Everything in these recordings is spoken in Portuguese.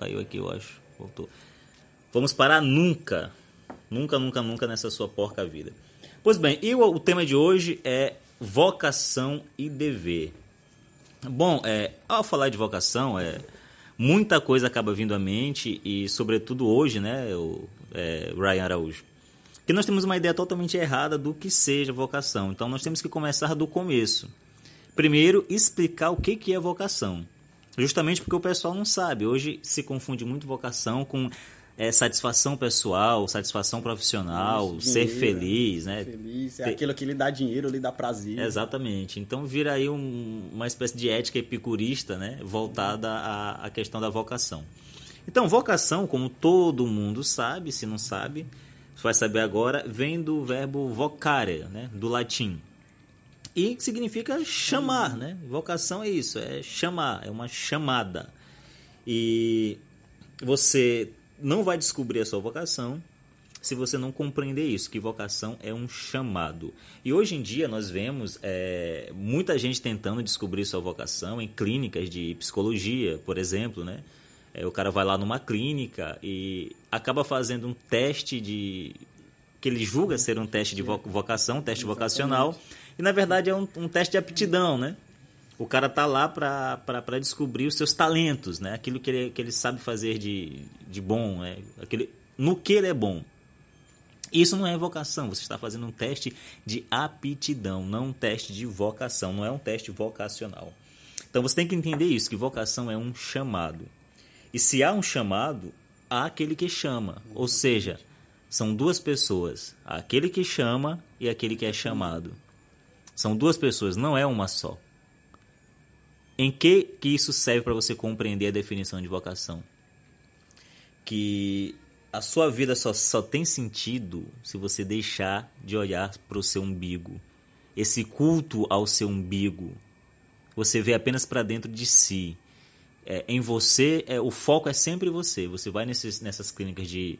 Caiu aqui, eu acho. Voltou. Vamos parar nunca. Nunca, nunca, nunca nessa sua porca vida. Pois bem, e o, o tema de hoje é vocação e dever. Bom, é, ao falar de vocação, é, muita coisa acaba vindo à mente e, sobretudo hoje, né, o é, Ryan Araújo, que nós temos uma ideia totalmente errada do que seja vocação. Então, nós temos que começar do começo. Primeiro, explicar o que, que é vocação. Justamente porque o pessoal não sabe. Hoje se confunde muito vocação com é, satisfação pessoal, satisfação profissional, Isso, ser feliz, né? Feliz, é Ter... aquilo que lhe dá dinheiro, lhe dá prazer. Exatamente. Então vira aí um, uma espécie de ética epicurista, né? Voltada à, à questão da vocação. Então, vocação, como todo mundo sabe, se não sabe, vai saber agora, vem do verbo vocare, né? Do latim. E significa chamar, né? Vocação é isso, é chamar, é uma chamada. E você não vai descobrir a sua vocação se você não compreender isso, que vocação é um chamado. E hoje em dia nós vemos é, muita gente tentando descobrir sua vocação em clínicas de psicologia, por exemplo, né? É, o cara vai lá numa clínica e acaba fazendo um teste de que ele julga ser um teste de vocação, um teste Exatamente. vocacional, e na verdade é um, um teste de aptidão, né? o cara tá lá para descobrir os seus talentos, né? Aquilo que ele, que ele sabe fazer de, de bom, né? Aquele, no que ele é bom. Isso não é vocação, você está fazendo um teste de aptidão, não um teste de vocação, não é um teste vocacional. Então você tem que entender isso, que vocação é um chamado. E se há um chamado, há aquele que chama. Ou seja, são duas pessoas, aquele que chama e aquele que é chamado. São duas pessoas, não é uma só. Em que, que isso serve para você compreender a definição de vocação? Que a sua vida só, só tem sentido se você deixar de olhar para o seu umbigo. Esse culto ao seu umbigo. Você vê apenas para dentro de si. É, em você, é, o foco é sempre você. Você vai nesses, nessas clínicas de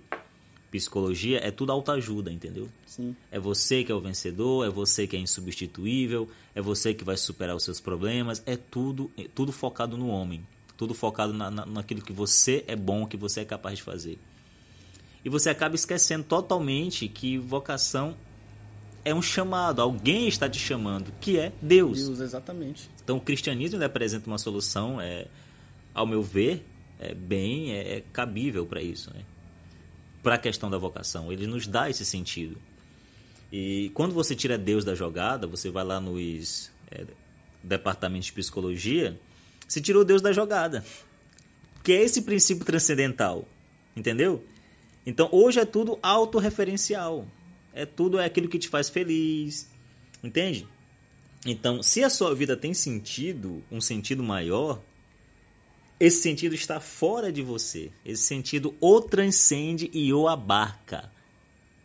psicologia, é tudo autoajuda, entendeu? Sim. É você que é o vencedor, é você que é insubstituível, é você que vai superar os seus problemas, é tudo, é tudo focado no homem, tudo focado na, na, naquilo que você é bom, que você é capaz de fazer. E você acaba esquecendo totalmente que vocação é um chamado, alguém está te chamando, que é Deus. Deus, exatamente. Então o cristianismo apresenta uma solução, é, ao meu ver, é bem é, é cabível para isso, né? Para a questão da vocação. Ele nos dá esse sentido. E quando você tira Deus da jogada, você vai lá nos é, departamentos de psicologia, você tirou Deus da jogada. Que é esse princípio transcendental. Entendeu? Então hoje é tudo autorreferencial. É tudo é aquilo que te faz feliz. Entende? Então, se a sua vida tem sentido, um sentido maior, esse sentido está fora de você. Esse sentido o transcende e o abarca.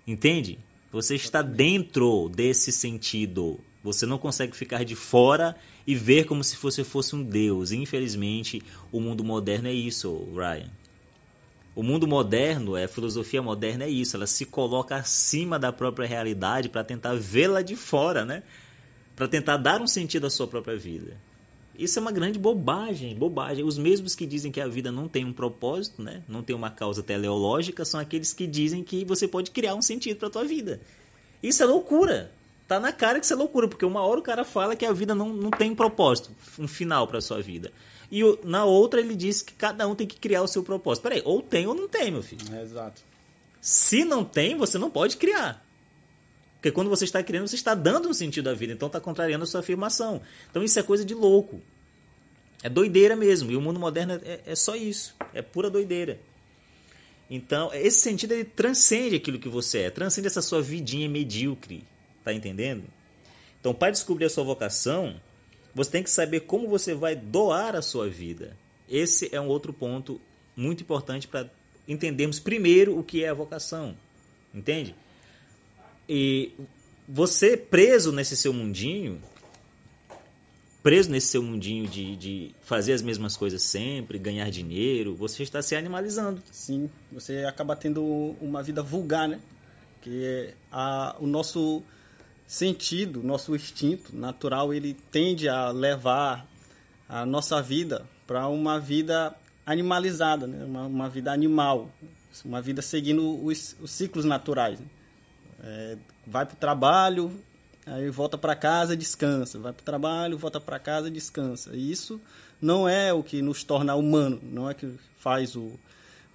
Entende? Você está dentro desse sentido. Você não consegue ficar de fora e ver como se você fosse um deus. Infelizmente, o mundo moderno é isso, Ryan. O mundo moderno, a filosofia moderna é isso. Ela se coloca acima da própria realidade para tentar vê-la de fora, né? Para tentar dar um sentido à sua própria vida. Isso é uma grande bobagem, bobagem. Os mesmos que dizem que a vida não tem um propósito, né? não tem uma causa teleológica, são aqueles que dizem que você pode criar um sentido para a tua vida. Isso é loucura. Tá na cara que isso é loucura, porque uma hora o cara fala que a vida não, não tem propósito, um final para sua vida. E na outra ele diz que cada um tem que criar o seu propósito. Peraí, ou tem ou não tem, meu filho. É, exato. Se não tem, você não pode criar. Porque quando você está criando, você está dando um sentido à vida, então está contrariando a sua afirmação. Então isso é coisa de louco. É doideira mesmo. E o mundo moderno é, é só isso. É pura doideira. Então, esse sentido ele transcende aquilo que você é, transcende essa sua vidinha medíocre. Tá entendendo? Então, para descobrir a sua vocação, você tem que saber como você vai doar a sua vida. Esse é um outro ponto muito importante para entendermos primeiro o que é a vocação. Entende? E você preso nesse seu mundinho, preso nesse seu mundinho de, de fazer as mesmas coisas sempre, ganhar dinheiro, você está se animalizando. Sim, você acaba tendo uma vida vulgar, né? Que a, o nosso sentido, nosso instinto natural, ele tende a levar a nossa vida para uma vida animalizada, né? uma, uma vida animal, uma vida seguindo os, os ciclos naturais. Né? É, vai para o trabalho, aí volta para casa, descansa. Vai para o trabalho, volta para casa, descansa. E isso não é o que nos torna humano, não é que faz, o,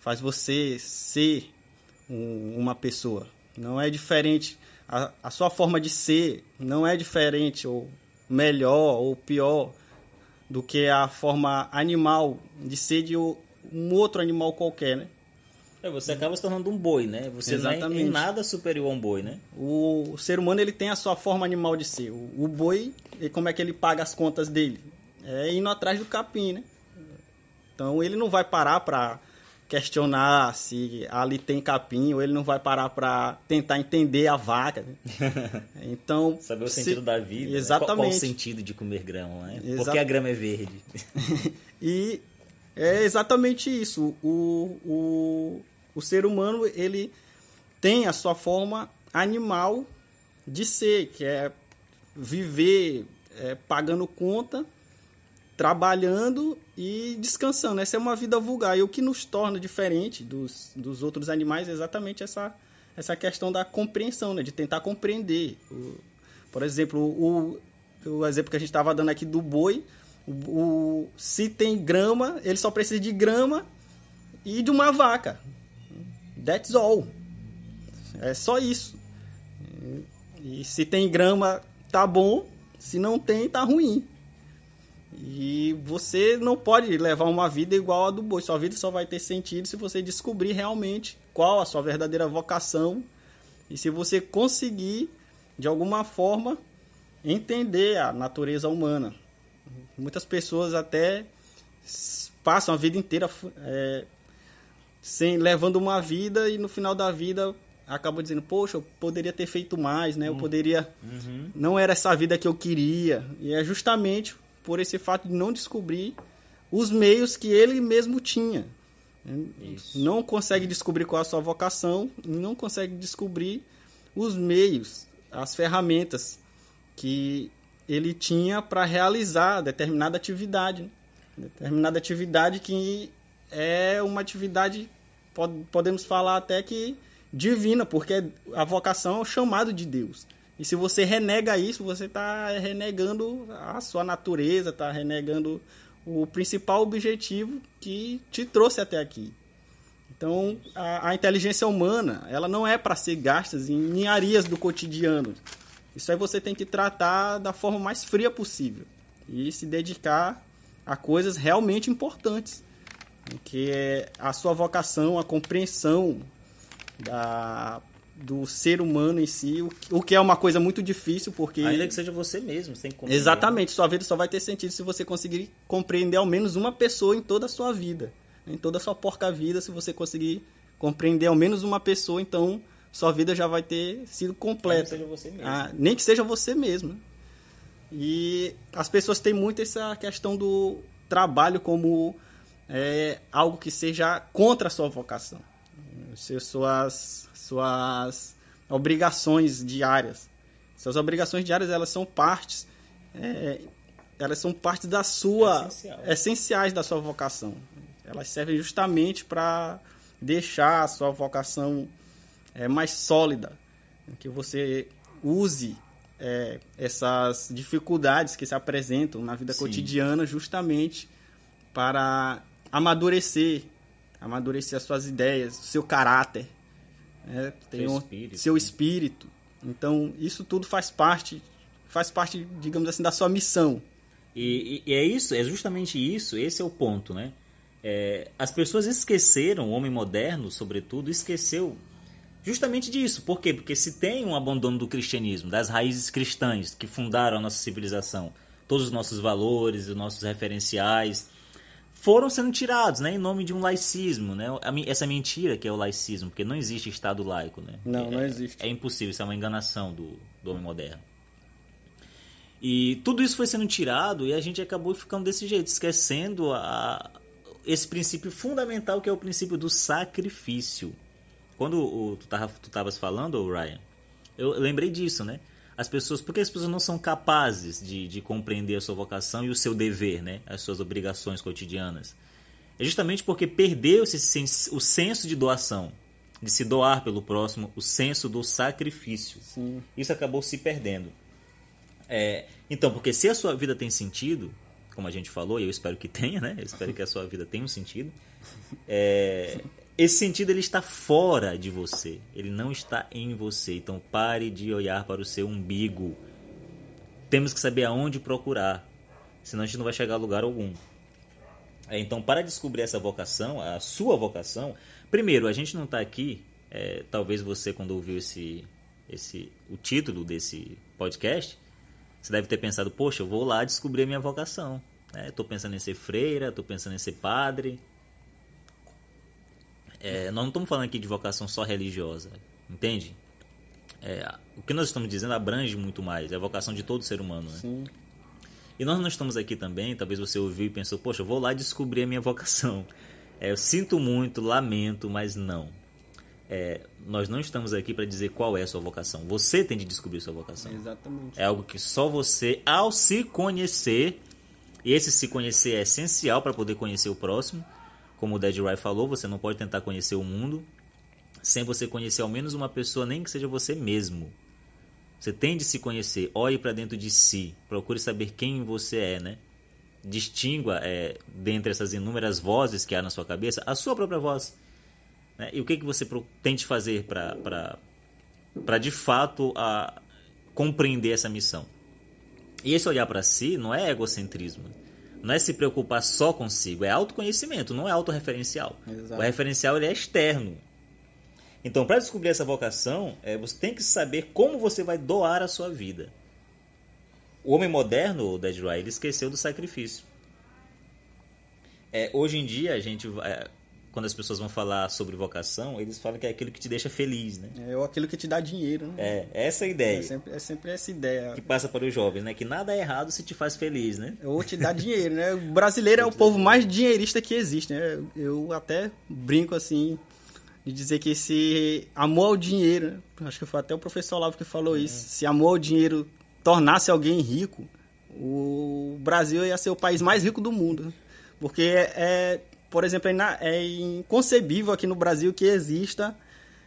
faz você ser um, uma pessoa. Não é diferente. A, a sua forma de ser não é diferente ou melhor ou pior do que a forma animal de ser de um outro animal qualquer, né? É, você acaba se tornando um boi, né? Você Exatamente. não é em nada superior a um boi, né? O, ser humano ele tem a sua forma animal de ser. O, boi, como é que ele paga as contas dele? É indo atrás do capim, né? Então ele não vai parar para questionar se ali tem capim, ou ele não vai parar para tentar entender a vaca. Né? Então saber o sentido se... da vida, exatamente. Né? Qual, qual, o sentido de comer grama, né? Porque a grama é verde. e é exatamente isso. O, o, o ser humano ele tem a sua forma animal de ser, que é viver é, pagando conta, trabalhando e descansando. Essa é uma vida vulgar. E o que nos torna diferente dos, dos outros animais é exatamente essa, essa questão da compreensão, né? de tentar compreender. O, por exemplo, o, o exemplo que a gente estava dando aqui do boi, o, o, se tem grama, ele só precisa de grama e de uma vaca. That's all. É só isso. E se tem grama, tá bom. Se não tem, tá ruim. E você não pode levar uma vida igual a do boi. Sua vida só vai ter sentido se você descobrir realmente qual a sua verdadeira vocação e se você conseguir, de alguma forma, entender a natureza humana. Muitas pessoas até passam a vida inteira é, sem levando uma vida e no final da vida acaba dizendo, poxa, eu poderia ter feito mais, né? Eu hum. poderia. Uhum. Não era essa vida que eu queria. E é justamente por esse fato de não descobrir os meios que ele mesmo tinha. Isso. Não consegue descobrir qual é a sua vocação, não consegue descobrir os meios, as ferramentas que ele tinha para realizar determinada atividade. Determinada atividade que é uma atividade, podemos falar até que divina, porque a vocação é o chamado de Deus. E se você renega isso, você está renegando a sua natureza, está renegando o principal objetivo que te trouxe até aqui. Então, a, a inteligência humana, ela não é para ser gasta em ninharias do cotidiano. Isso aí você tem que tratar da forma mais fria possível e se dedicar a coisas realmente importantes que é a sua vocação, a compreensão da, do ser humano em si, o, o que é uma coisa muito difícil, porque... Ainda que seja você mesmo, sem compreender. Exatamente, sua vida só vai ter sentido se você conseguir compreender ao menos uma pessoa em toda a sua vida. Em toda a sua porca vida, se você conseguir compreender ao menos uma pessoa, então sua vida já vai ter sido completa. Nem que seja você mesmo. Ah, nem que seja você mesmo. E as pessoas têm muito essa questão do trabalho como é, algo que seja contra a sua vocação, suas, suas obrigações diárias. Suas obrigações diárias elas são partes, é, elas são partes da sua Essencial. essenciais da sua vocação. Elas servem justamente para deixar a sua vocação é, mais sólida, que você use é, essas dificuldades que se apresentam na vida Sim. cotidiana justamente para amadurecer, amadurecer as suas ideias, o seu caráter, né? Tem seu, um, espírito. seu espírito. Então, isso tudo faz parte, faz parte, digamos assim, da sua missão. E, e é isso, é justamente isso, esse é o ponto, né? É, as pessoas esqueceram, o homem moderno, sobretudo, esqueceu justamente disso. Por quê? Porque se tem um abandono do cristianismo, das raízes cristãs que fundaram a nossa civilização, todos os nossos valores, os nossos referenciais, foram sendo tirados, né, em nome de um laicismo, né? Essa mentira que é o laicismo, porque não existe Estado laico, né? Não, é, não existe. É impossível, isso é uma enganação do, do homem moderno. E tudo isso foi sendo tirado e a gente acabou ficando desse jeito, esquecendo a, esse princípio fundamental que é o princípio do sacrifício. Quando o, tu estavas falando, Ryan, eu lembrei disso, né? As pessoas, porque as pessoas não são capazes de, de compreender a sua vocação e o seu dever, né? As suas obrigações cotidianas. É justamente porque perdeu-se o senso de doação, de se doar pelo próximo, o senso do sacrifício. Sim. Isso acabou se perdendo. É, então, porque se a sua vida tem sentido, como a gente falou, e eu espero que tenha, né? Eu espero que a sua vida tenha um sentido. É, esse sentido ele está fora de você, ele não está em você. Então pare de olhar para o seu umbigo. Temos que saber aonde procurar, senão a gente não vai chegar a lugar algum. É, então, para descobrir essa vocação, a sua vocação, primeiro, a gente não está aqui. É, talvez você, quando ouviu esse, esse, o título desse podcast, você deve ter pensado: poxa, eu vou lá descobrir a minha vocação. Estou é, pensando em ser freira, estou pensando em ser padre. É, nós não estamos falando aqui de vocação só religiosa, entende? É, o que nós estamos dizendo abrange muito mais, é a vocação de todo ser humano. Né? Sim. E nós não estamos aqui também, talvez você ouviu e pensou, poxa, eu vou lá descobrir a minha vocação. É, eu sinto muito, lamento, mas não. É, nós não estamos aqui para dizer qual é a sua vocação. Você tem de descobrir sua vocação. Exatamente. É algo que só você, ao se conhecer, e esse se conhecer é essencial para poder conhecer o próximo. Como o Dead Rai falou, você não pode tentar conhecer o mundo sem você conhecer ao menos uma pessoa, nem que seja você mesmo. Você tem de se conhecer, olhe para dentro de si, procure saber quem você é, né? Distingua é, dentre essas inúmeras vozes que há na sua cabeça a sua própria voz. Né? E o que, que você tente fazer para de fato a, compreender essa missão? E esse olhar para si não é egocentrismo. Não é se preocupar só consigo, é autoconhecimento, não é autorreferencial. Exato. O referencial ele é externo. Então, para descobrir essa vocação, é, você tem que saber como você vai doar a sua vida. O homem moderno, o Dead Ray, ele esqueceu do sacrifício. É, hoje em dia, a gente, é, quando as pessoas vão falar sobre vocação, eles falam que é aquilo que te deixa feliz, né? É ou aquilo que te dá dinheiro, né? É, essa é a ideia. É sempre, é sempre essa ideia. Que passa para os jovens, né? Que nada é errado se te faz feliz, né? Ou te dá dinheiro, né? O brasileiro é o povo mais dinheirista que existe, né? Eu até brinco assim, de dizer que esse amor ao dinheiro, acho que foi até o professor Olavo que falou isso, se amor ao dinheiro tornasse alguém rico, o Brasil ia ser o país mais rico do mundo. Porque, é, é por exemplo, é, é inconcebível aqui no Brasil que exista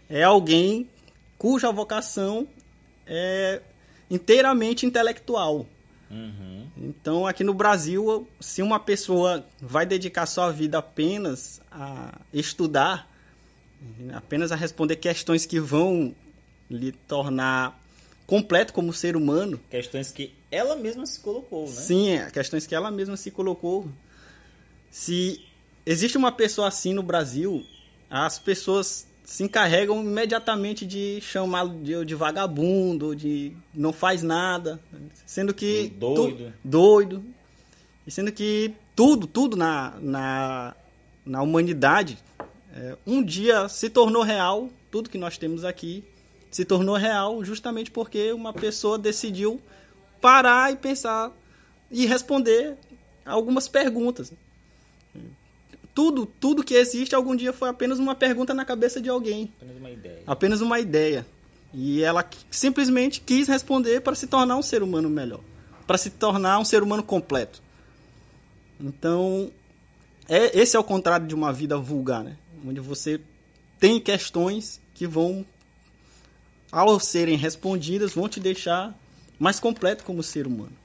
é alguém cuja vocação é inteiramente intelectual. Uhum. Então, aqui no Brasil, se uma pessoa vai dedicar sua vida apenas a estudar, apenas a responder questões que vão lhe tornar completo como ser humano. Questões que ela mesma se colocou, né? Sim, é, questões que ela mesma se colocou. Se existe uma pessoa assim no Brasil, as pessoas se encarregam imediatamente de chamá-lo de, de, vagabundo, de não faz nada, sendo que doido, tu, doido, e sendo que tudo, tudo na, na, na humanidade é, um dia se tornou real, tudo que nós temos aqui se tornou real justamente porque uma pessoa decidiu parar e pensar e responder algumas perguntas. Tudo, tudo que existe algum dia foi apenas uma pergunta na cabeça de alguém. Apenas uma ideia. Apenas uma ideia. E ela simplesmente quis responder para se tornar um ser humano melhor, para se tornar um ser humano completo. Então, é, esse é o contrário de uma vida vulgar, né? onde você tem questões que vão, ao serem respondidas, vão te deixar mais completo como ser humano.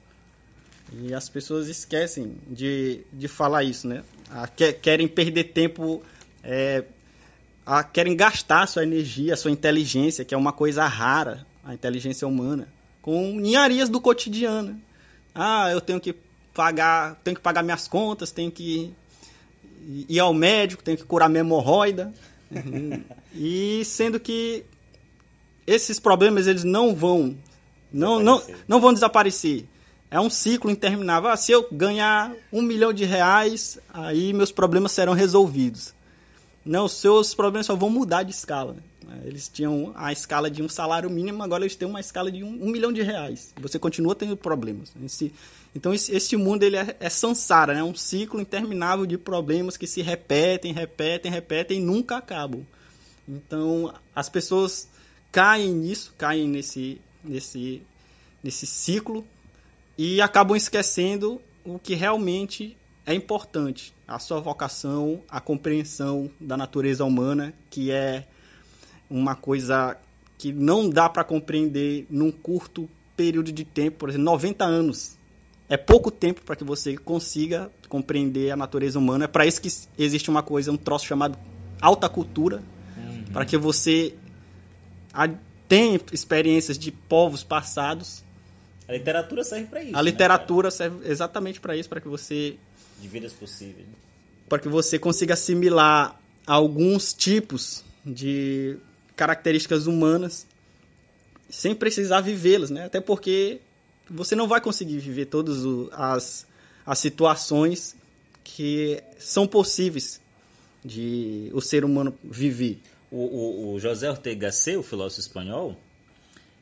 E as pessoas esquecem de, de falar isso, né? A, que, querem perder tempo, é, a, querem gastar sua energia, sua inteligência, que é uma coisa rara, a inteligência humana, com ninharias do cotidiano. Ah, eu tenho que pagar, tenho que pagar minhas contas, tenho que ir ao médico, tenho que curar minha hemorroida. e sendo que esses problemas eles não vão não, não, não vão desaparecer. É um ciclo interminável. Ah, se eu ganhar um milhão de reais, aí meus problemas serão resolvidos. Não, seus problemas só vão mudar de escala. Eles tinham a escala de um salário mínimo, agora eles têm uma escala de um, um milhão de reais. Você continua tendo problemas. Esse, então, esse, esse mundo ele é, é sansara, é né? um ciclo interminável de problemas que se repetem, repetem, repetem e nunca acabam. Então, as pessoas caem nisso, caem nesse, nesse, nesse ciclo e acabam esquecendo o que realmente é importante. a sua vocação, a compreensão da natureza humana, que é uma coisa que não dá para compreender num curto período de tempo, por exemplo, 90 anos. É pouco tempo para que você consiga compreender a natureza humana. É para isso que existe uma coisa, um troço chamado alta cultura, uhum. para que você tenha experiências de povos passados. A literatura serve para isso. A né, literatura né, serve exatamente para isso, para que você de vidas possíveis. Para que você consiga assimilar alguns tipos de características humanas sem precisar vivê-las, né? Até porque você não vai conseguir viver todas as, as situações que são possíveis de o ser humano viver. O, o, o José Ortega Gasset, o filósofo espanhol,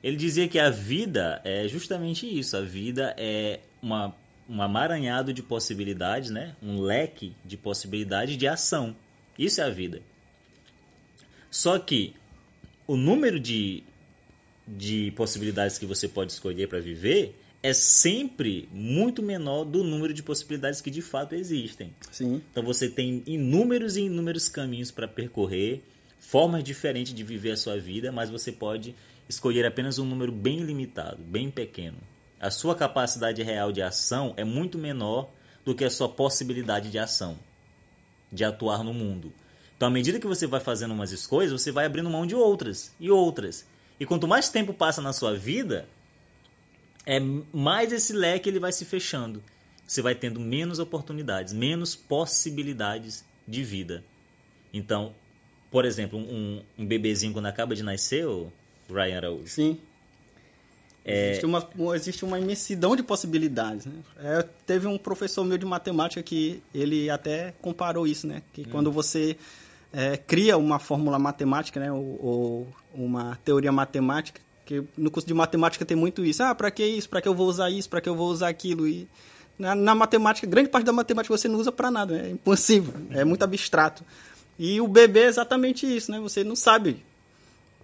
ele dizia que a vida é justamente isso. A vida é uma um amaranhado de possibilidades, né? um leque de possibilidades de ação. Isso é a vida. Só que o número de, de possibilidades que você pode escolher para viver é sempre muito menor do número de possibilidades que de fato existem. Sim. Então você tem inúmeros e inúmeros caminhos para percorrer, formas diferentes de viver a sua vida, mas você pode escolher apenas um número bem limitado, bem pequeno a sua capacidade real de ação é muito menor do que a sua possibilidade de ação, de atuar no mundo. Então, à medida que você vai fazendo umas escolhas, você vai abrindo mão de outras e outras. E quanto mais tempo passa na sua vida, é mais esse leque ele vai se fechando. Você vai tendo menos oportunidades, menos possibilidades de vida. Então, por exemplo, um, um bebezinho quando acaba de nascer, Ryan Araújo. Sim. É... Existe, uma, existe uma imensidão de possibilidades. Né? É, teve um professor meu de matemática que ele até comparou isso, né? Que hum. quando você é, cria uma fórmula matemática, né? Ou, ou, uma teoria matemática, que no curso de matemática tem muito isso. Ah, para que isso? Para que eu vou usar isso? Para que eu vou usar aquilo? E na, na, matemática, grande parte da matemática você não usa para nada, né? é impossível, é muito abstrato. E o bebê é exatamente isso, né? Você não sabe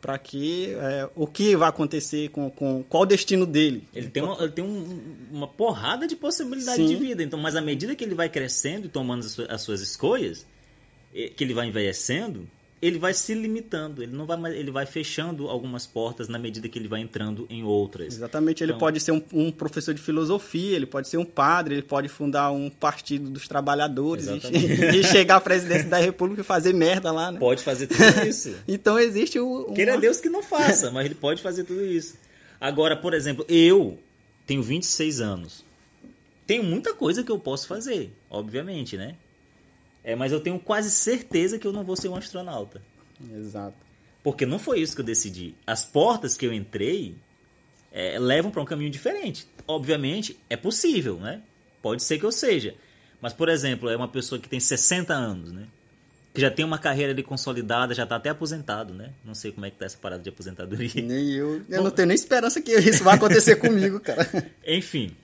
para que é, o que vai acontecer com, com qual o destino dele. Ele tem uma, ele tem um, uma porrada de possibilidades de vida. Então, mas à medida que ele vai crescendo e tomando as suas escolhas, que ele vai envelhecendo, ele vai se limitando, ele não vai mais, ele vai fechando algumas portas na medida que ele vai entrando em outras. Exatamente, ele então, pode ser um, um, professor de filosofia, ele pode ser um padre, ele pode fundar um partido dos trabalhadores e, e, chegar à presidência da república e fazer merda lá, né? Pode fazer tudo isso. então existe o uma... Queira Deus que não faça, mas ele pode fazer tudo isso. Agora, por exemplo, eu tenho 26 anos. Tenho muita coisa que eu posso fazer, obviamente, né? É, mas eu tenho quase certeza que eu não vou ser um astronauta. Exato. Porque não foi isso que eu decidi. As portas que eu entrei é, levam para um caminho diferente. Obviamente, é possível, né? Pode ser que eu seja. Mas, por exemplo, é uma pessoa que tem 60 anos, né? Que já tem uma carreira ali consolidada, já está até aposentado, né? Não sei como é que tá essa parada de aposentadoria. Nem eu. Eu Bom, não tenho nem esperança que isso vai acontecer comigo, cara. Enfim,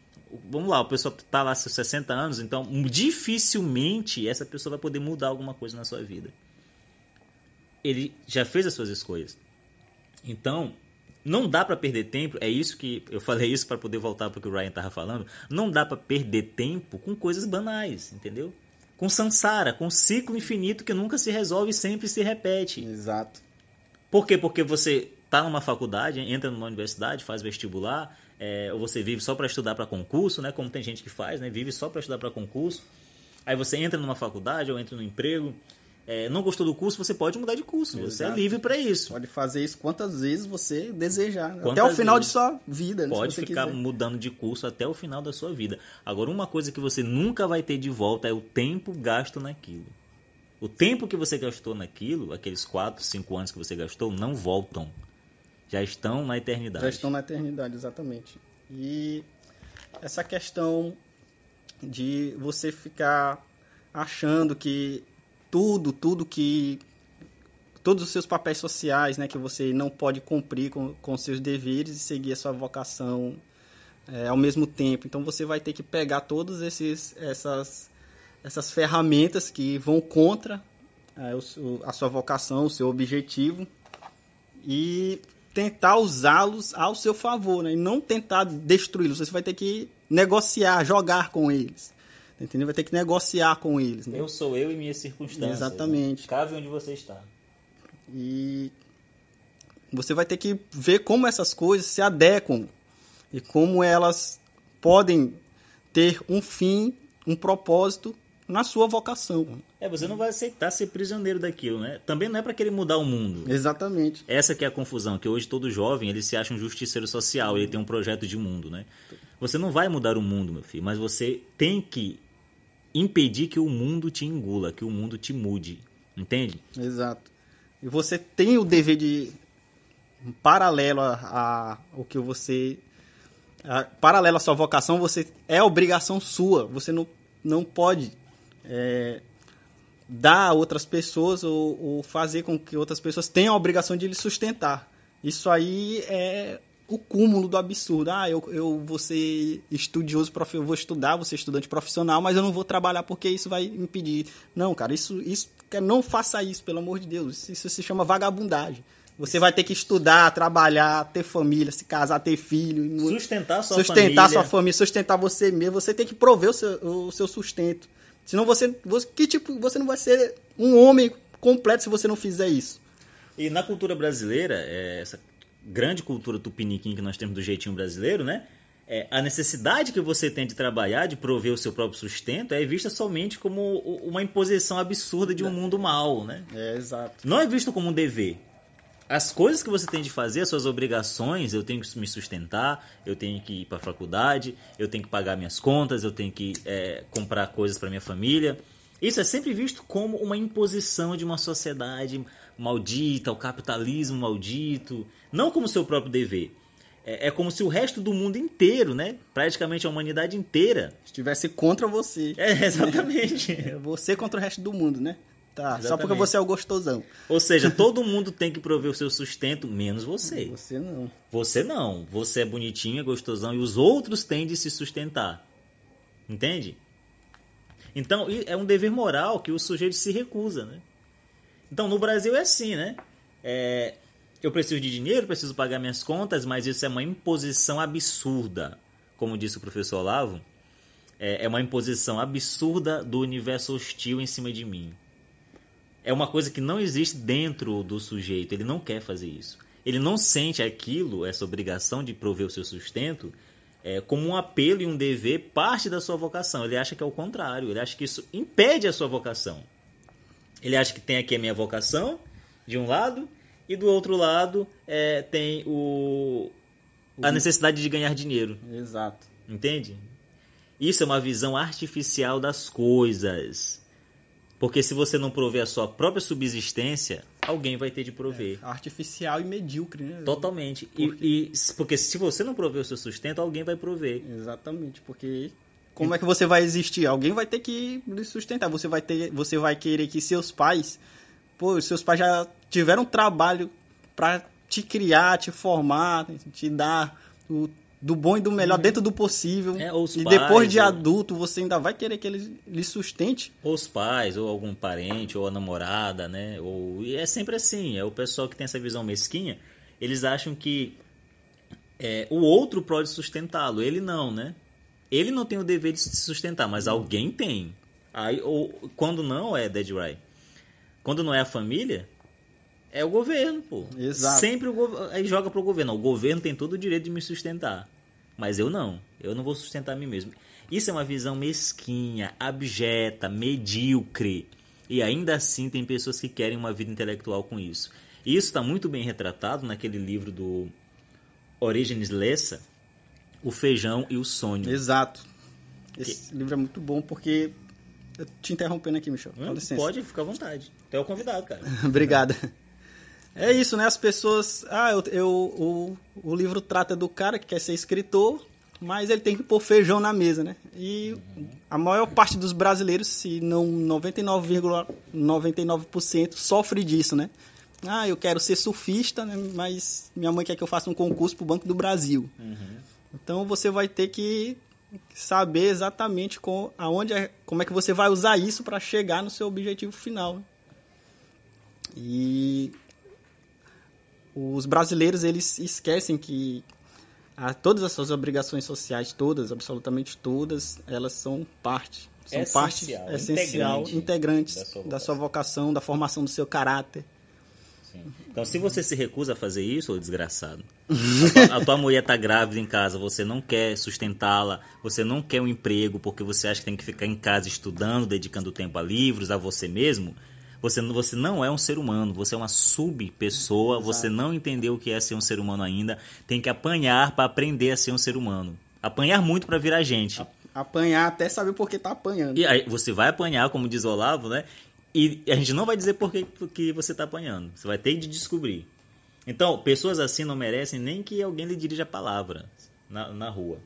vamos lá, o pessoa tá lá seus 60 anos, então dificilmente essa pessoa vai poder mudar alguma coisa na sua vida. Ele já fez as suas escolhas. Então, não dá para perder tempo, é isso que eu falei isso para poder voltar para o que o Ryan tava falando, não dá para perder tempo com coisas banais, entendeu? Com samsara, com ciclo infinito que nunca se resolve e sempre se repete. Exato. Por quê? Porque você tá numa faculdade, entra numa universidade, faz vestibular, é, ou você vive só para estudar para concurso, né? Como tem gente que faz, né? Vive só para estudar para concurso. Aí você entra numa faculdade ou entra no emprego, é, não gostou do curso, você pode mudar de curso. Exato. Você é livre para isso. Pode fazer isso quantas vezes você desejar. Quantas até o final vezes. de sua vida. Né, pode ficar quiser. mudando de curso até o final da sua vida. Agora, uma coisa que você nunca vai ter de volta é o tempo gasto naquilo. O tempo que você gastou naquilo, aqueles 4, 5 anos que você gastou, não voltam já estão na eternidade. Já estão na eternidade, exatamente. E essa questão de você ficar achando que tudo, tudo que todos os seus papéis sociais, né, que você não pode cumprir com, com seus deveres e seguir a sua vocação é, ao mesmo tempo. Então você vai ter que pegar todas esses essas essas ferramentas que vão contra é, o, a sua vocação, o seu objetivo e tentar usá-los ao seu favor, né? E não tentar destruí-los. Você vai ter que negociar, jogar com eles. Entendeu? Vai ter que negociar com eles. Né? Eu sou eu e minhas circunstâncias. Exatamente. Né? Cabe onde você está. E você vai ter que ver como essas coisas se adequam e como elas podem ter um fim, um propósito na sua vocação. É, você não vai aceitar ser prisioneiro daquilo, né? Também não é para querer mudar o mundo. Exatamente. Essa que é a confusão, que hoje todo jovem, ele se acha um justiceiro social, ele tem um projeto de mundo, né? Você não vai mudar o mundo, meu filho, mas você tem que impedir que o mundo te engula, que o mundo te mude, entende? Exato. E você tem o dever de paralelo a, a o que você a, paralelo à sua vocação, você é obrigação sua. Você não, não pode é, dar a outras pessoas ou, ou, fazer com que outras pessoas tenham a obrigação de lhe sustentar. Isso aí é o cúmulo do absurdo. Ah, eu, eu vou ser estudioso, eu vou estudar, vou ser estudante profissional, mas eu não vou trabalhar porque isso vai impedir. Não, cara, isso, isso não faça isso, pelo amor de Deus. Isso se chama vagabundagem. Você vai ter que estudar, trabalhar, ter família, se casar, ter filho. Sustentar sua sustentar família. sua família, sustentar você mesmo. Você tem que prover o seu, o seu sustento. Senão você, você. Que tipo, você não vai ser um homem completo se você não fizer isso. E na cultura brasileira, é, essa grande cultura tupiniquim que nós temos do jeitinho brasileiro, né? É, a necessidade que você tem de trabalhar, de prover o seu próprio sustento, é vista somente como uma imposição absurda de um mundo mal, né? É, exato. Não é visto como um dever. As coisas que você tem de fazer, as suas obrigações, eu tenho que me sustentar, eu tenho que ir para a faculdade, eu tenho que pagar minhas contas, eu tenho que é, comprar coisas para minha família. Isso é sempre visto como uma imposição de uma sociedade maldita, o capitalismo maldito, não como seu próprio dever. É, é, como se o resto do mundo inteiro, né? Praticamente a humanidade inteira. Estivesse contra você. É, exatamente. você contra o resto do mundo, né? Tá, exatamente. só porque você é o gostosão. Ou seja, todo mundo tem que prover o seu sustento, menos você. Você não. Você não. Você é bonitinho, é gostosão, e os outros têm de se sustentar. Entende? Então, é um dever moral que o sujeito se recusa, né? Então, no Brasil é assim, né? É, eu preciso de dinheiro, preciso pagar minhas contas, mas isso é uma imposição absurda. Como disse o professor Olavo, é, é uma imposição absurda do universo hostil em cima de mim. É uma coisa que não existe dentro do sujeito, ele não quer fazer isso. Ele não sente aquilo, essa obrigação de prover o seu sustento, é, como um apelo e um dever parte da sua vocação. Ele acha que é o contrário, ele acha que isso impede a sua vocação. Ele acha que tem aqui a minha vocação, de um lado, e do outro lado é, tem o, a necessidade de ganhar dinheiro. Exato. Entende? Isso é uma visão artificial das coisas. Porque se você não prover a sua própria subsistência, alguém vai ter de prover. É, artificial e medíocre, né? Totalmente. Porque... E, e, porque se você não prover o seu sustento, alguém vai prover. Exatamente, porque como é que você vai existir? Alguém vai ter que lhe sustentar. Você vai ter, você vai querer que seus pais, pô, seus pais já tiveram trabalho para te criar, te formar, te dar o, do bom e do melhor uhum. dentro do possível. É, e pais, depois de ou... adulto, você ainda vai querer que ele lhe sustente. Ou os pais, ou algum parente, ou a namorada, né? Ou... E é sempre assim, é o pessoal que tem essa visão mesquinha, eles acham que é, o outro pode sustentá-lo, ele não, né? Ele não tem o dever de se sustentar, mas alguém tem. Aí, ou, quando não é Dead Right. Quando não é a família, é o governo, pô. Exato. Sempre o governo. Aí joga pro governo. O governo tem todo o direito de me sustentar. Mas eu não. Eu não vou sustentar a mim mesmo. Isso é uma visão mesquinha, abjeta, medíocre. E ainda assim tem pessoas que querem uma vida intelectual com isso. E isso está muito bem retratado naquele livro do Origenes Lessa, O Feijão e o Sonho. Exato. Esse que... livro é muito bom porque eu te interrompendo aqui, Michel. Com licença. Pode, fica à vontade. Tu é o convidado, cara. Obrigada. É isso, né? As pessoas. Ah, eu, eu, o, o livro trata do cara que quer ser escritor, mas ele tem que pôr feijão na mesa, né? E a maior parte dos brasileiros, se não 99,99%, ,99 sofre disso, né? Ah, eu quero ser surfista, né? mas minha mãe quer que eu faça um concurso para o Banco do Brasil. Uhum. Então você vai ter que saber exatamente com, aonde é, como é que você vai usar isso para chegar no seu objetivo final. E os brasileiros eles esquecem que a, todas as suas obrigações sociais, todas, absolutamente todas, elas são parte. São Essencial, parte essencial, integrante integrantes da sua da sua vocação, da formação do seu caráter. Sim. Então, se você se recusa a fazer isso, ô desgraçado, a tua, a tua mulher tá grávida em casa, você não quer sustentá-la, você não quer um emprego porque você acha que tem que ficar em casa estudando, dedicando tempo a livros, a você mesmo, você, não- você não é um ser humano, você é uma sub-pessoa, você não entendeu o que é ser um ser humano ainda, tem que apanhar para aprender a ser um ser humano. Apanhar muito para virar gente. Apanhar até saber por que tá apanhando. E aí você vai apanhar, como diz o Olavo, né? E a gente não vai dizer por que, que você está apanhando. Você vai ter de descobrir. Então, pessoas assim não merecem nem que alguém lhe dirija a palavra na, na rua.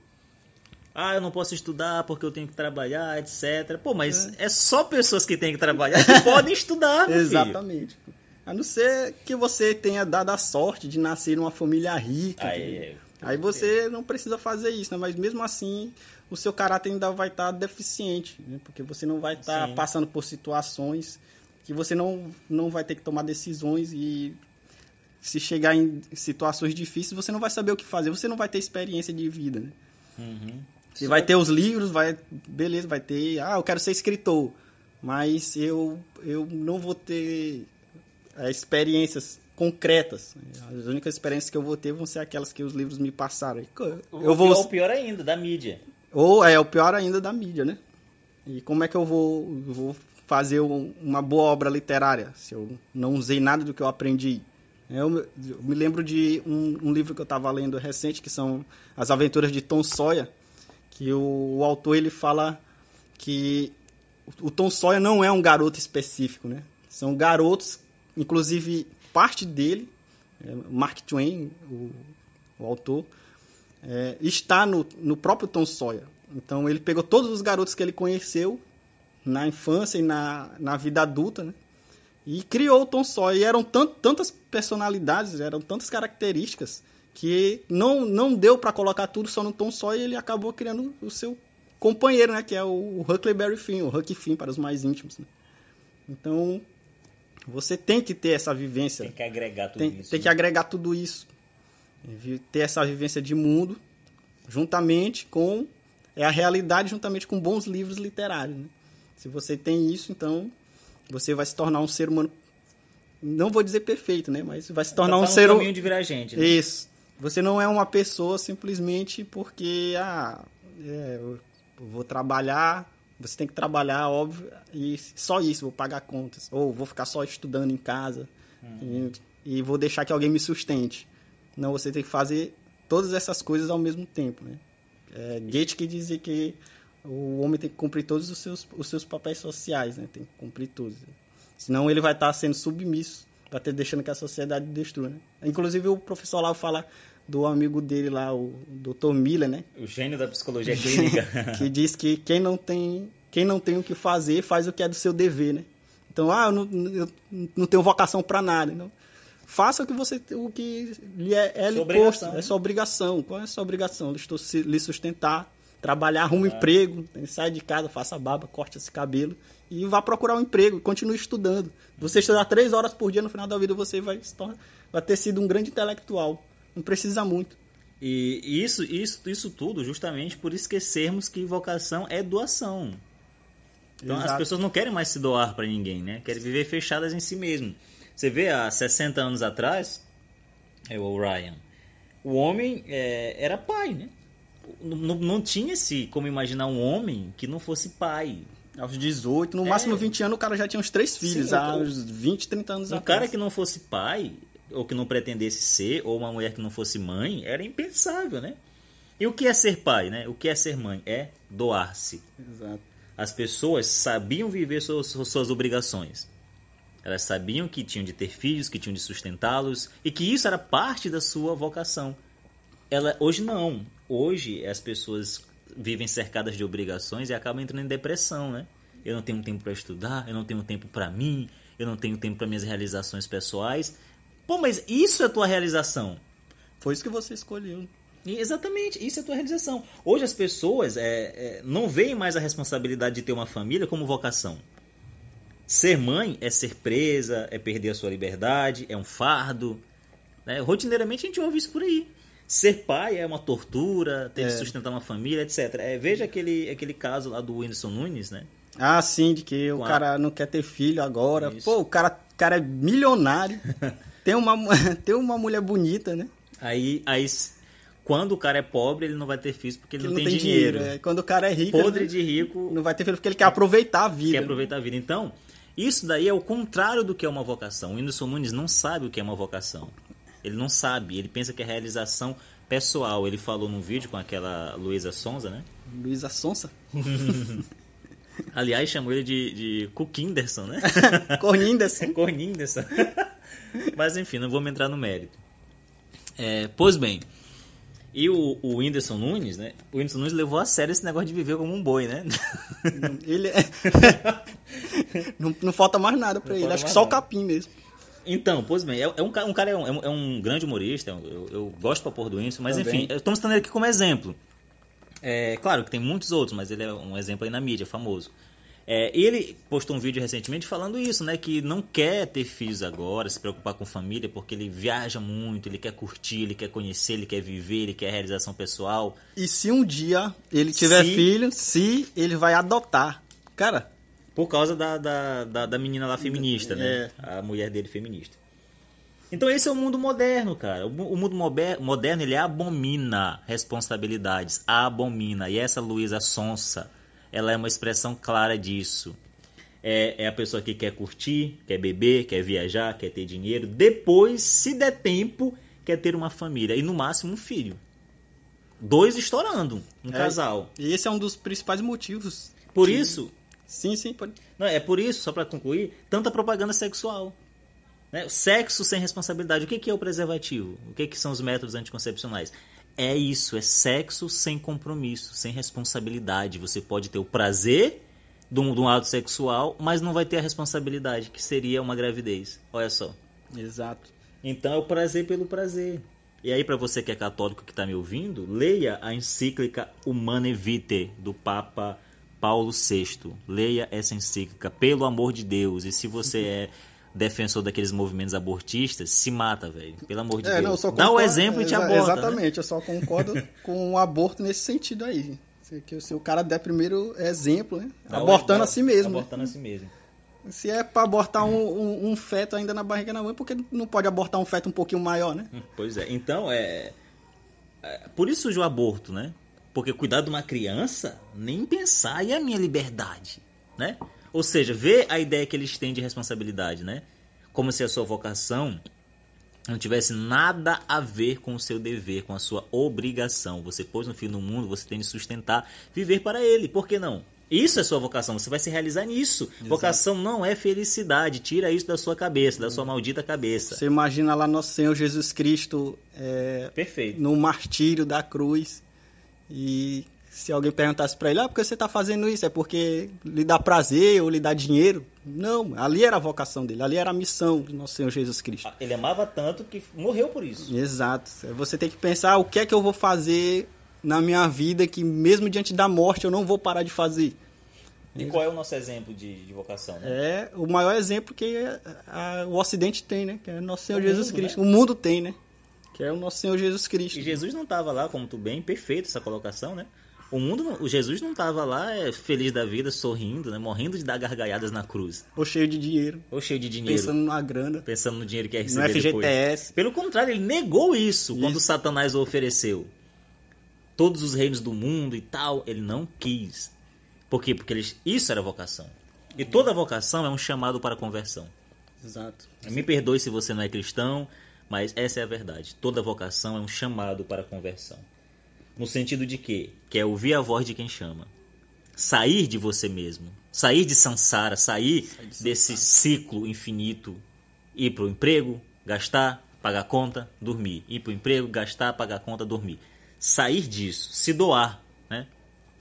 Ah, eu não posso estudar porque eu tenho que trabalhar, etc. Pô, mas é, só pessoas que têm que trabalhar que podem estudar, meu filho. Exatamente. A não ser que você tenha dado a sorte de nascer numa família rica. Aí, entendeu? Aí você não precisa fazer isso, né? Mas mesmo assim, o seu caráter ainda vai estar deficiente, né? Porque você não vai estar Sim. passando por situações que você não, não vai ter que tomar decisões e se chegar em situações difíceis, você não vai saber o que fazer, você não vai ter experiência de vida, né? Uhum. Você vai ter os livros, vai, beleza, vai ter, ah, eu quero ser escritor, mas eu, eu não vou ter é, experiências concretas. As únicas experiências que eu vou ter vão ser aquelas que os livros me passaram. Eu Ou vou, pior, pior ainda, da mídia. ou é o pior ainda da mídia, né? E como é que eu vou, vou fazer um- uma boa obra literária se eu não usei nada do que eu aprendi? Eu, me- eu me lembro de um, um livro que eu estava lendo recente, que são As Aventuras de Tom Sawyer, que o, o autor ele fala que o, Tom Sawyer não é um garoto específico, né? São garotos, inclusive parte dele, é, Mark Twain, o, o autor, é, está no, no próprio Tom Sawyer. Então ele pegou todos os garotos que ele conheceu na infância e na, na vida adulta, né? E criou o Tom Sawyer. E eram tant, tantas personalidades, eram tantas características que não, não deu para colocar tudo só no Tom Sawyer e ele acabou criando o seu companheiro, né? Que é o Huckleberry Finn, o Huck Finn para os mais íntimos. né? Então você tem que ter essa vivência. Tem que agregar tudo Tem, isso. tem né? que agregar tudo isso. Ter essa vivência de mundo juntamente com é a realidade juntamente com bons livros literários. né? Se você tem isso, então você vai se tornar um ser humano não vou dizer perfeito, né, mas vai se tornar Tá um ser humano caminho de virar gente, né? isso. Você não é uma pessoa simplesmente porque ah, é, eu vou trabalhar, você tem que trabalhar, óbvio, e só isso, vou pagar contas. Ou vou ficar só estudando em casa e, e vou deixar que alguém me sustente. Não, você tem que fazer todas essas coisas ao mesmo tempo. Né? É, Goethe que dizia que o homem tem que cumprir todos os seus, os seus papéis sociais, né? tem que cumprir todos. Senão ele vai estar sendo submisso, vai ter deixando que a sociedade destrua. Né? Inclusive o professor lá fala do amigo dele lá, o Dr. Miller, né? O gênio da psicologia clínica. que diz que quem não tem quem não tem o que fazer faz o que é do seu dever, né? Então, ah, eu não, eu não tenho vocação para nada, não. Faça o que você o que lhe é, é lhe posto, é sua obrigação. Qual é a sua obrigação? Lhe sustentar, trabalhar, É. arruma emprego, né? sai de casa, faça barba, corte esse cabelo e vá procurar um emprego, continue estudando. Você estudar três horas por dia no final da vida você vai se tornar, vai ter sido um grande intelectual. Não precisa muito. E isso, isso, isso tudo justamente por esquecermos que vocação é doação. Então as Exato. pessoas não querem mais se doar para ninguém, né? Querem viver fechadas em si mesmo. Você vê há 60 anos atrás, é o Ryan, o homem é, era pai, né? Não, não- não tinha-se como imaginar um homem que não fosse pai. Aos 18, no É. máximo 20 anos, o cara já tinha uns três filhos, Sim, o- uns 20, 30 anos Um atrás. cara que não fosse pai, ou que não pretendesse ser, ou uma mulher que não fosse mãe, era impensável, né? E o que é ser pai, né? O que é ser mãe? É doar-se. Exato. As pessoas sabiam viver suas, suas obrigações. Elas sabiam que tinham de ter filhos, que tinham de sustentá-los e que isso era parte da sua vocação. Ela, hoje não. Hoje as pessoas vivem cercadas de obrigações e acabam entrando em depressão, né? Eu não tenho tempo para estudar, eu não tenho tempo para mim, eu não tenho tempo para minhas realizações pessoais. Pô, mas isso é tua realização? Foi isso que você escolheu. E exatamente, isso é tua realização. Hoje as pessoas é, é, não veem mais a responsabilidade de ter uma família como vocação. Ser mãe é ser presa, é perder a sua liberdade, é um fardo. né? Rotineiramente a gente ouve isso por aí. Ser pai é uma tortura, ter é. de sustentar uma família, etc. É, veja aquele, aquele caso lá do Whindersson Nunes, né? Ah, sim, de que Com o cara não quer ter filho agora. Isso. Pô, o cara, cara é milionário. tem, uma, tem uma mulher bonita, né? Aí, aí, quando o cara é pobre, ele não vai ter filhos porque ele, ele não, tem, tem dinheiro. dinheiro. É. Quando o cara é rico, podre de rico, não vai ter filho porque ele quer aproveitar a vida. Quer aproveitar a vida. Então, isso daí é o contrário do que é uma vocação. O Whindersson Nunes não sabe o que é uma vocação. Ele não sabe, ele pensa que é realização pessoal. Ele falou num vídeo com aquela Luísa Sonza, né? Luísa Sonza? Aliás, chamou ele de, de Cuquinderson, né? Corninderson. Corninderson. Mas enfim, não vamos entrar no mérito. É, pois bem, e o, o Whindersson Nunes, né? O Whindersson Nunes levou a sério esse negócio de viver como um boi, né? Ele é... não, não falta mais nada pra não ele, acho que só nada. o capim mesmo. Então, pois bem, é, é um, um cara, é um, é um grande humorista, eu, eu gosto pra porra do Whindersson, mas Também. enfim, estamos tendo ele aqui como exemplo. É, claro que tem muitos outros, mas ele é um exemplo aí na mídia, famoso. É, ele postou um vídeo recentemente falando isso, né? Que não quer ter filhos agora, se preocupar com família, porque ele viaja muito, ele quer curtir, ele quer conhecer, ele quer viver, ele quer realização pessoal. E se um dia ele tiver se... filho, se ele vai adotar. Cara. Por causa da, da, da, da menina lá feminista, né? é. A mulher dele feminista. Então esse é o mundo moderno, cara. O mundo moderno ele abomina responsabilidades, abomina. E essa Luísa Sonsa, ela é uma expressão clara disso. É, é, a pessoa que quer curtir, quer beber, quer viajar, quer ter dinheiro. Depois, se der tempo, quer ter uma família e no máximo um filho. Dois estourando, um é, casal. E esse é um dos principais motivos. Por que... isso. Sim, sim. Pode... Não, é por isso, só para concluir, tanta propaganda sexual. Né? Sexo sem responsabilidade. O que, que é o preservativo? O que, que são os métodos anticoncepcionais? É isso, é sexo sem compromisso, sem responsabilidade. Você pode ter o prazer de um, de um ato sexual, mas não vai ter a responsabilidade, que seria uma gravidez. Olha só. Exato. Então é o prazer pelo prazer. E aí, para você que é católico que está me ouvindo, leia a encíclica Humane Vitae, do Papa Paulo VI. Leia essa encíclica, pelo amor de Deus. E se você é defensor daqueles movimentos abortistas, se mata, velho. Pelo amor de é, Deus. Não, concordo, Dá o exemplo e te aborta. Né? Exatamente, né? eu só concordo com o aborto nesse sentido aí. Que se o cara der primeiro exemplo, né? Abortando o, a si mesmo. Né? Abortando né? a si mesmo. Se é para abortar um, um, um, feto ainda na barriga da mãe, por que não pode abortar um feto um pouquinho maior, né? Pois é. Então, é. é por isso surge o aborto, né? Porque cuidar de uma criança, nem pensar, e a minha liberdade, né? Ou seja, vê a ideia que eles têm de responsabilidade, né? Como se a sua vocação não tivesse nada a ver com o seu dever, com a sua obrigação. Você pôs um filho no mundo, você tem de sustentar, viver para ele. Por que não? Isso é sua vocação, você vai se realizar nisso. Exato. Vocação não é felicidade, tira isso da sua cabeça, da sua maldita cabeça. Você imagina lá nosso Senhor Jesus Cristo é, Perfeito. no martírio da cruz e se alguém perguntasse para ele, ah, por que você está fazendo isso? É porque lhe dá prazer ou lhe dá dinheiro? Não, ali era a vocação dele, ali era a missão do nosso Senhor Jesus Cristo. Ele amava tanto que morreu por isso. Exato. Você tem que pensar o que é que eu vou fazer na minha vida que mesmo diante da morte eu não vou parar de fazer. E qual é o nosso exemplo de, de vocação? Né? É o maior exemplo que a, a, o Ocidente tem, né? Que é nosso Senhor o Jesus mundo, Cristo. Né? O mundo tem, né? Que é o nosso Senhor Jesus Cristo. E Jesus não estava lá, como tu bem, perfeito essa colocação, né? O mundo, o Jesus não estava lá é, feliz da vida, sorrindo, né? Morrendo de dar gargalhadas na cruz. Ou cheio de dinheiro. Ou cheio de dinheiro. Pensando na grana. Pensando no dinheiro que ia receber no FGTS. Depois. Pelo contrário, ele negou isso, isso quando Satanás o ofereceu. Todos os reinos do mundo e tal, ele não quis. Por quê? Porque eles, isso era vocação. E toda vocação é um chamado para a conversão. Exato. Me perdoe se você não é cristão, mas essa é a verdade. Toda vocação é um chamado para a conversão. No sentido de que? Que é ouvir a voz de quem chama. Sair de você mesmo. Sair de Sansara, sair, sair de desse ciclo infinito. Ir para o emprego, gastar, pagar conta, dormir. Ir para o emprego, gastar, pagar conta, dormir. Sair disso, se doar, né?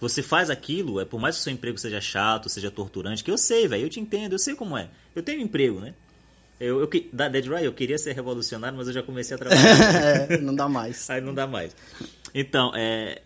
Você faz aquilo, é por mais que o seu emprego seja chato, seja torturante, que eu sei, velho, eu te entendo, eu sei como é. Eu tenho um emprego, né? Eu, eu, da Dead Ryan, eu queria ser revolucionário, mas eu já comecei a trabalhar. é, não dá mais. Aí não dá mais. Então, é,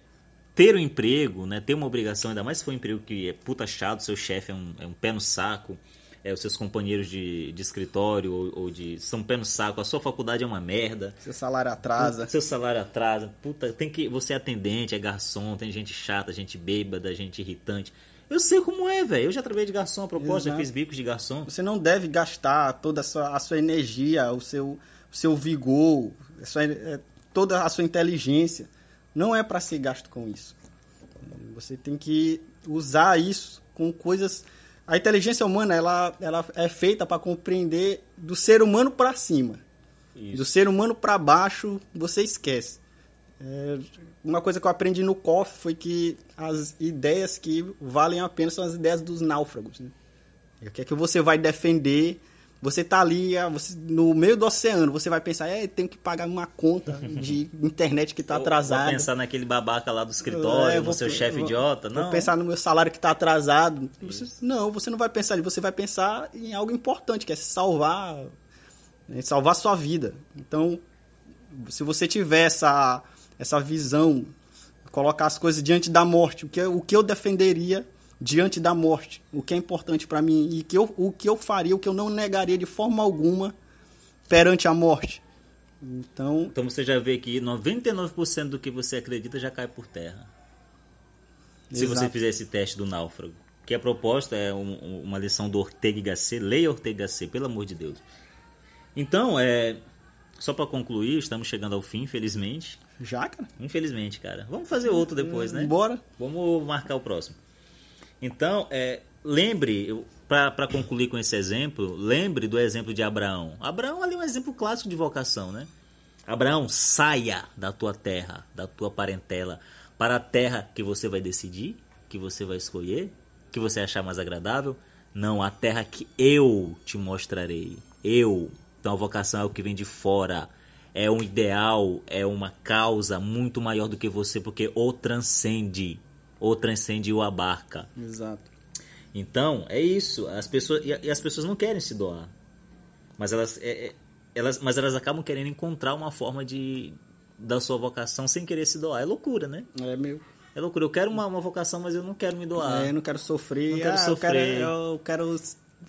ter um emprego, né, ter uma obrigação, ainda mais se for um emprego que é puta chato, seu chefe é um, é um pé no saco, é, os seus companheiros de, de escritório ou, ou, de são pé no saco, a sua faculdade é uma merda. Seu salário atrasa. Seu salário atrasa. Puta, tem que você é atendente, é garçom, tem gente chata, gente bêbada, gente irritante. Eu sei como é, velho. Eu já trabalhei de garçom a proposta, já fiz bicos de garçom. Você não deve gastar toda a sua, a sua energia, o seu, o seu vigor, a sua, é, toda a sua inteligência. Não é para ser gasto com isso. Você tem que usar isso com coisas a inteligência humana ela, ela é feita para compreender do ser humano para cima. Isso. Do ser humano para baixo, você esquece. É, uma coisa que eu aprendi no COF foi que as ideias que valem a pena são as ideias dos náufragos. Né? O que é que você vai defender você tá ali ah, você, no meio do oceano, você vai pensar, é, tem que pagar uma conta de internet que tá atrasada. Vou pensar naquele babaca lá do escritório, é, no seu chefe idiota, não. Vou pensar no meu salário que tá atrasado. Você, não, você não vai pensar, você vai pensar em algo importante, que é salvar, né, salvar sua vida. Então, se você tiver essa, essa visão, colocar as coisas diante da morte, o que, o que eu defenderia diante da morte, o que é importante para mim e que eu, o que eu faria, o que eu não negaria de forma alguma perante a morte. Então, então você já vê que 99% do que você acredita já cai por terra. Exato. Se você fizer esse teste do náufrago. Que a proposta é um, uma lição do Ortega y Gasset, leia Ortega y Gasset, pelo amor de Deus. Então, é, só para concluir, estamos chegando ao fim, infelizmente. Já, cara? Infelizmente, cara. Vamos fazer outro depois, né? Bora. Vamos marcar o próximo. Então, é, lembre, para concluir com esse exemplo, lembre do exemplo de Abraão. Abraão ali é um exemplo clássico de vocação, né? Abraão, saia da tua terra, da tua parentela, para a terra que você vai decidir, que você vai escolher, que você achar mais agradável. Não, a terra que eu te mostrarei. Eu. Então a vocação é o que vem de fora. É um ideal, é uma causa muito maior do que você, porque o transcende ou transcende o abarca. Exato. Então, é isso. As pessoas, e as pessoas não querem se doar. Mas elas, é, é, elas, mas elas acabam querendo encontrar uma forma de da sua vocação sem querer se doar. É loucura, né? É meu. É loucura. Eu quero uma, uma vocação, mas eu não quero me doar. É, eu não quero sofrer. Não quero ah, sofrer. Eu quero, eu quero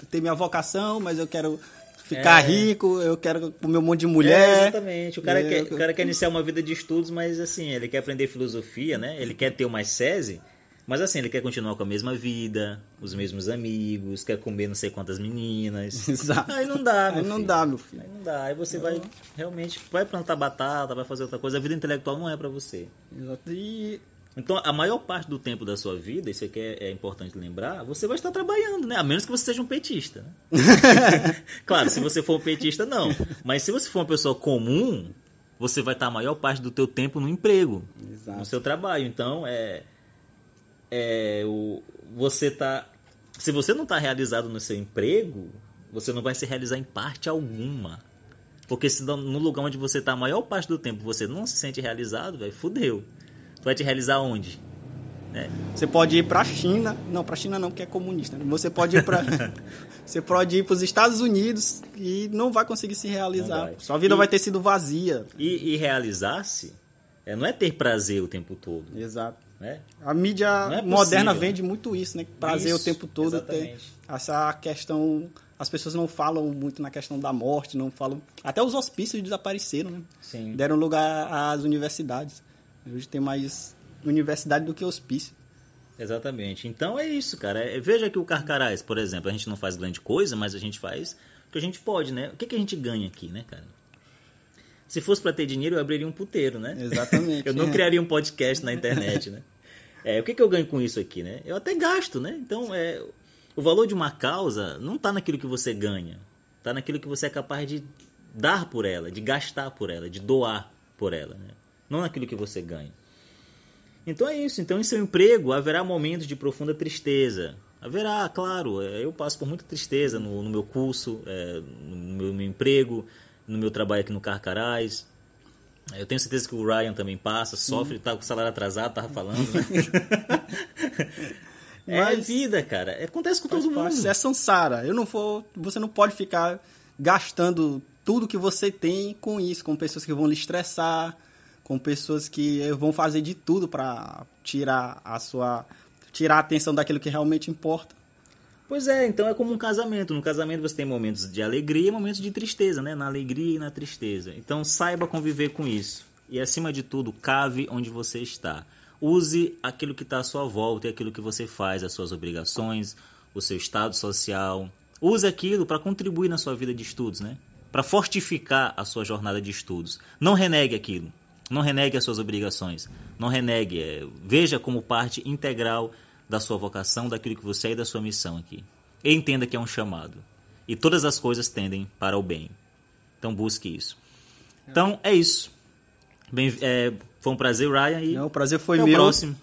ter minha vocação, mas eu quero ficar é. rico, eu quero comer um monte de mulher. É, exatamente. O cara, quer, o cara quer iniciar uma vida de estudos, mas assim, ele quer aprender filosofia, né? Ele quer ter uma SESI, mas assim, ele quer continuar com a mesma vida, os mesmos amigos, quer comer não sei quantas meninas. Exato. Aí não dá, meu Aí não dá, meu filho. Aí não dá. Aí você não. vai realmente vai plantar batata, vai fazer outra coisa. A vida intelectual não é para você. Exato. E então, a maior parte do tempo da sua vida, isso aqui é, é importante lembrar, você vai estar trabalhando, né? A menos que você seja um petista. Né? claro, se você for um petista, não. Mas se você for uma pessoa comum, você vai estar a maior parte do teu tempo no emprego, Exato. no seu trabalho. Então, é, é o, você tá, se você não está realizado no seu emprego, você não vai se realizar em parte alguma. Porque se no lugar onde você está a maior parte do tempo você não se sente realizado, vai fudeu. Vai te realizar onde? É. Você pode ir para a China, não, para a China não, porque é comunista. Né? Você pode ir para você pode ir para os Estados Unidos e não vai conseguir se realizar. Sua vida e, vai ter sido vazia. E, e realizar-se é, não é ter prazer o tempo todo. Exato. Né? A mídia é moderna vende muito isso, né? Prazer isso, o tempo todo. Ter essa questão as pessoas não falam muito na questão da morte, não falam. Até os hospícios desapareceram, né? Sim. Deram lugar às universidades. Hoje tem mais universidade do que hospício. Exatamente. Então é isso, cara. É, veja que o Carcarás, por exemplo, a gente não faz grande coisa, mas a gente faz o que a gente pode, né? O que, que a gente ganha aqui, né, cara? Se fosse para ter dinheiro, eu abriria um puteiro, né? Exatamente. eu não criaria um podcast na internet, né? É, o que, que eu ganho com isso aqui, né? Eu até gasto, né? Então, é, o valor de uma causa não está naquilo que você ganha. Está naquilo que você é capaz de dar por ela, de gastar por ela, de doar por ela, né? Não naquilo que você ganha. Então é isso. Então, em seu emprego haverá momentos de profunda tristeza. Haverá, claro. É, eu passo por muita tristeza no, no meu curso, é, no meu, meu, emprego, no meu trabalho aqui no Carcarás. Eu tenho certeza que o Ryan também passa, sofre, está com o salário atrasado, tava falando. Né? é Mas, vida, cara. Acontece com todo mundo. É Sansara. Eu não vou. Você não pode ficar gastando tudo que você tem com isso, com pessoas que vão lhe estressar, com pessoas que vão fazer de tudo para tirar a sua tirar a atenção daquilo que realmente importa. Pois é, então é como um casamento. No casamento você tem momentos de alegria e momentos de tristeza, né? Na alegria e na tristeza. Então saiba conviver com isso. E acima de tudo, cave onde você está. Use aquilo que está à sua volta e aquilo que você faz, as suas obrigações, o seu estado social. Use aquilo para contribuir na sua vida de estudos, né? Para fortificar a sua jornada de estudos. Não renegue aquilo. Não renegue as suas obrigações. Não renegue. É, veja como parte integral da sua vocação, daquilo que você é e da sua missão aqui. E entenda que é um chamado. E todas as coisas tendem para o bem. Então busque isso. Então é isso. Bem, é, foi um prazer, Ryan. E Não, o prazer foi até meu. o próximo.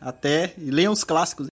Até. E leiam os clássicos.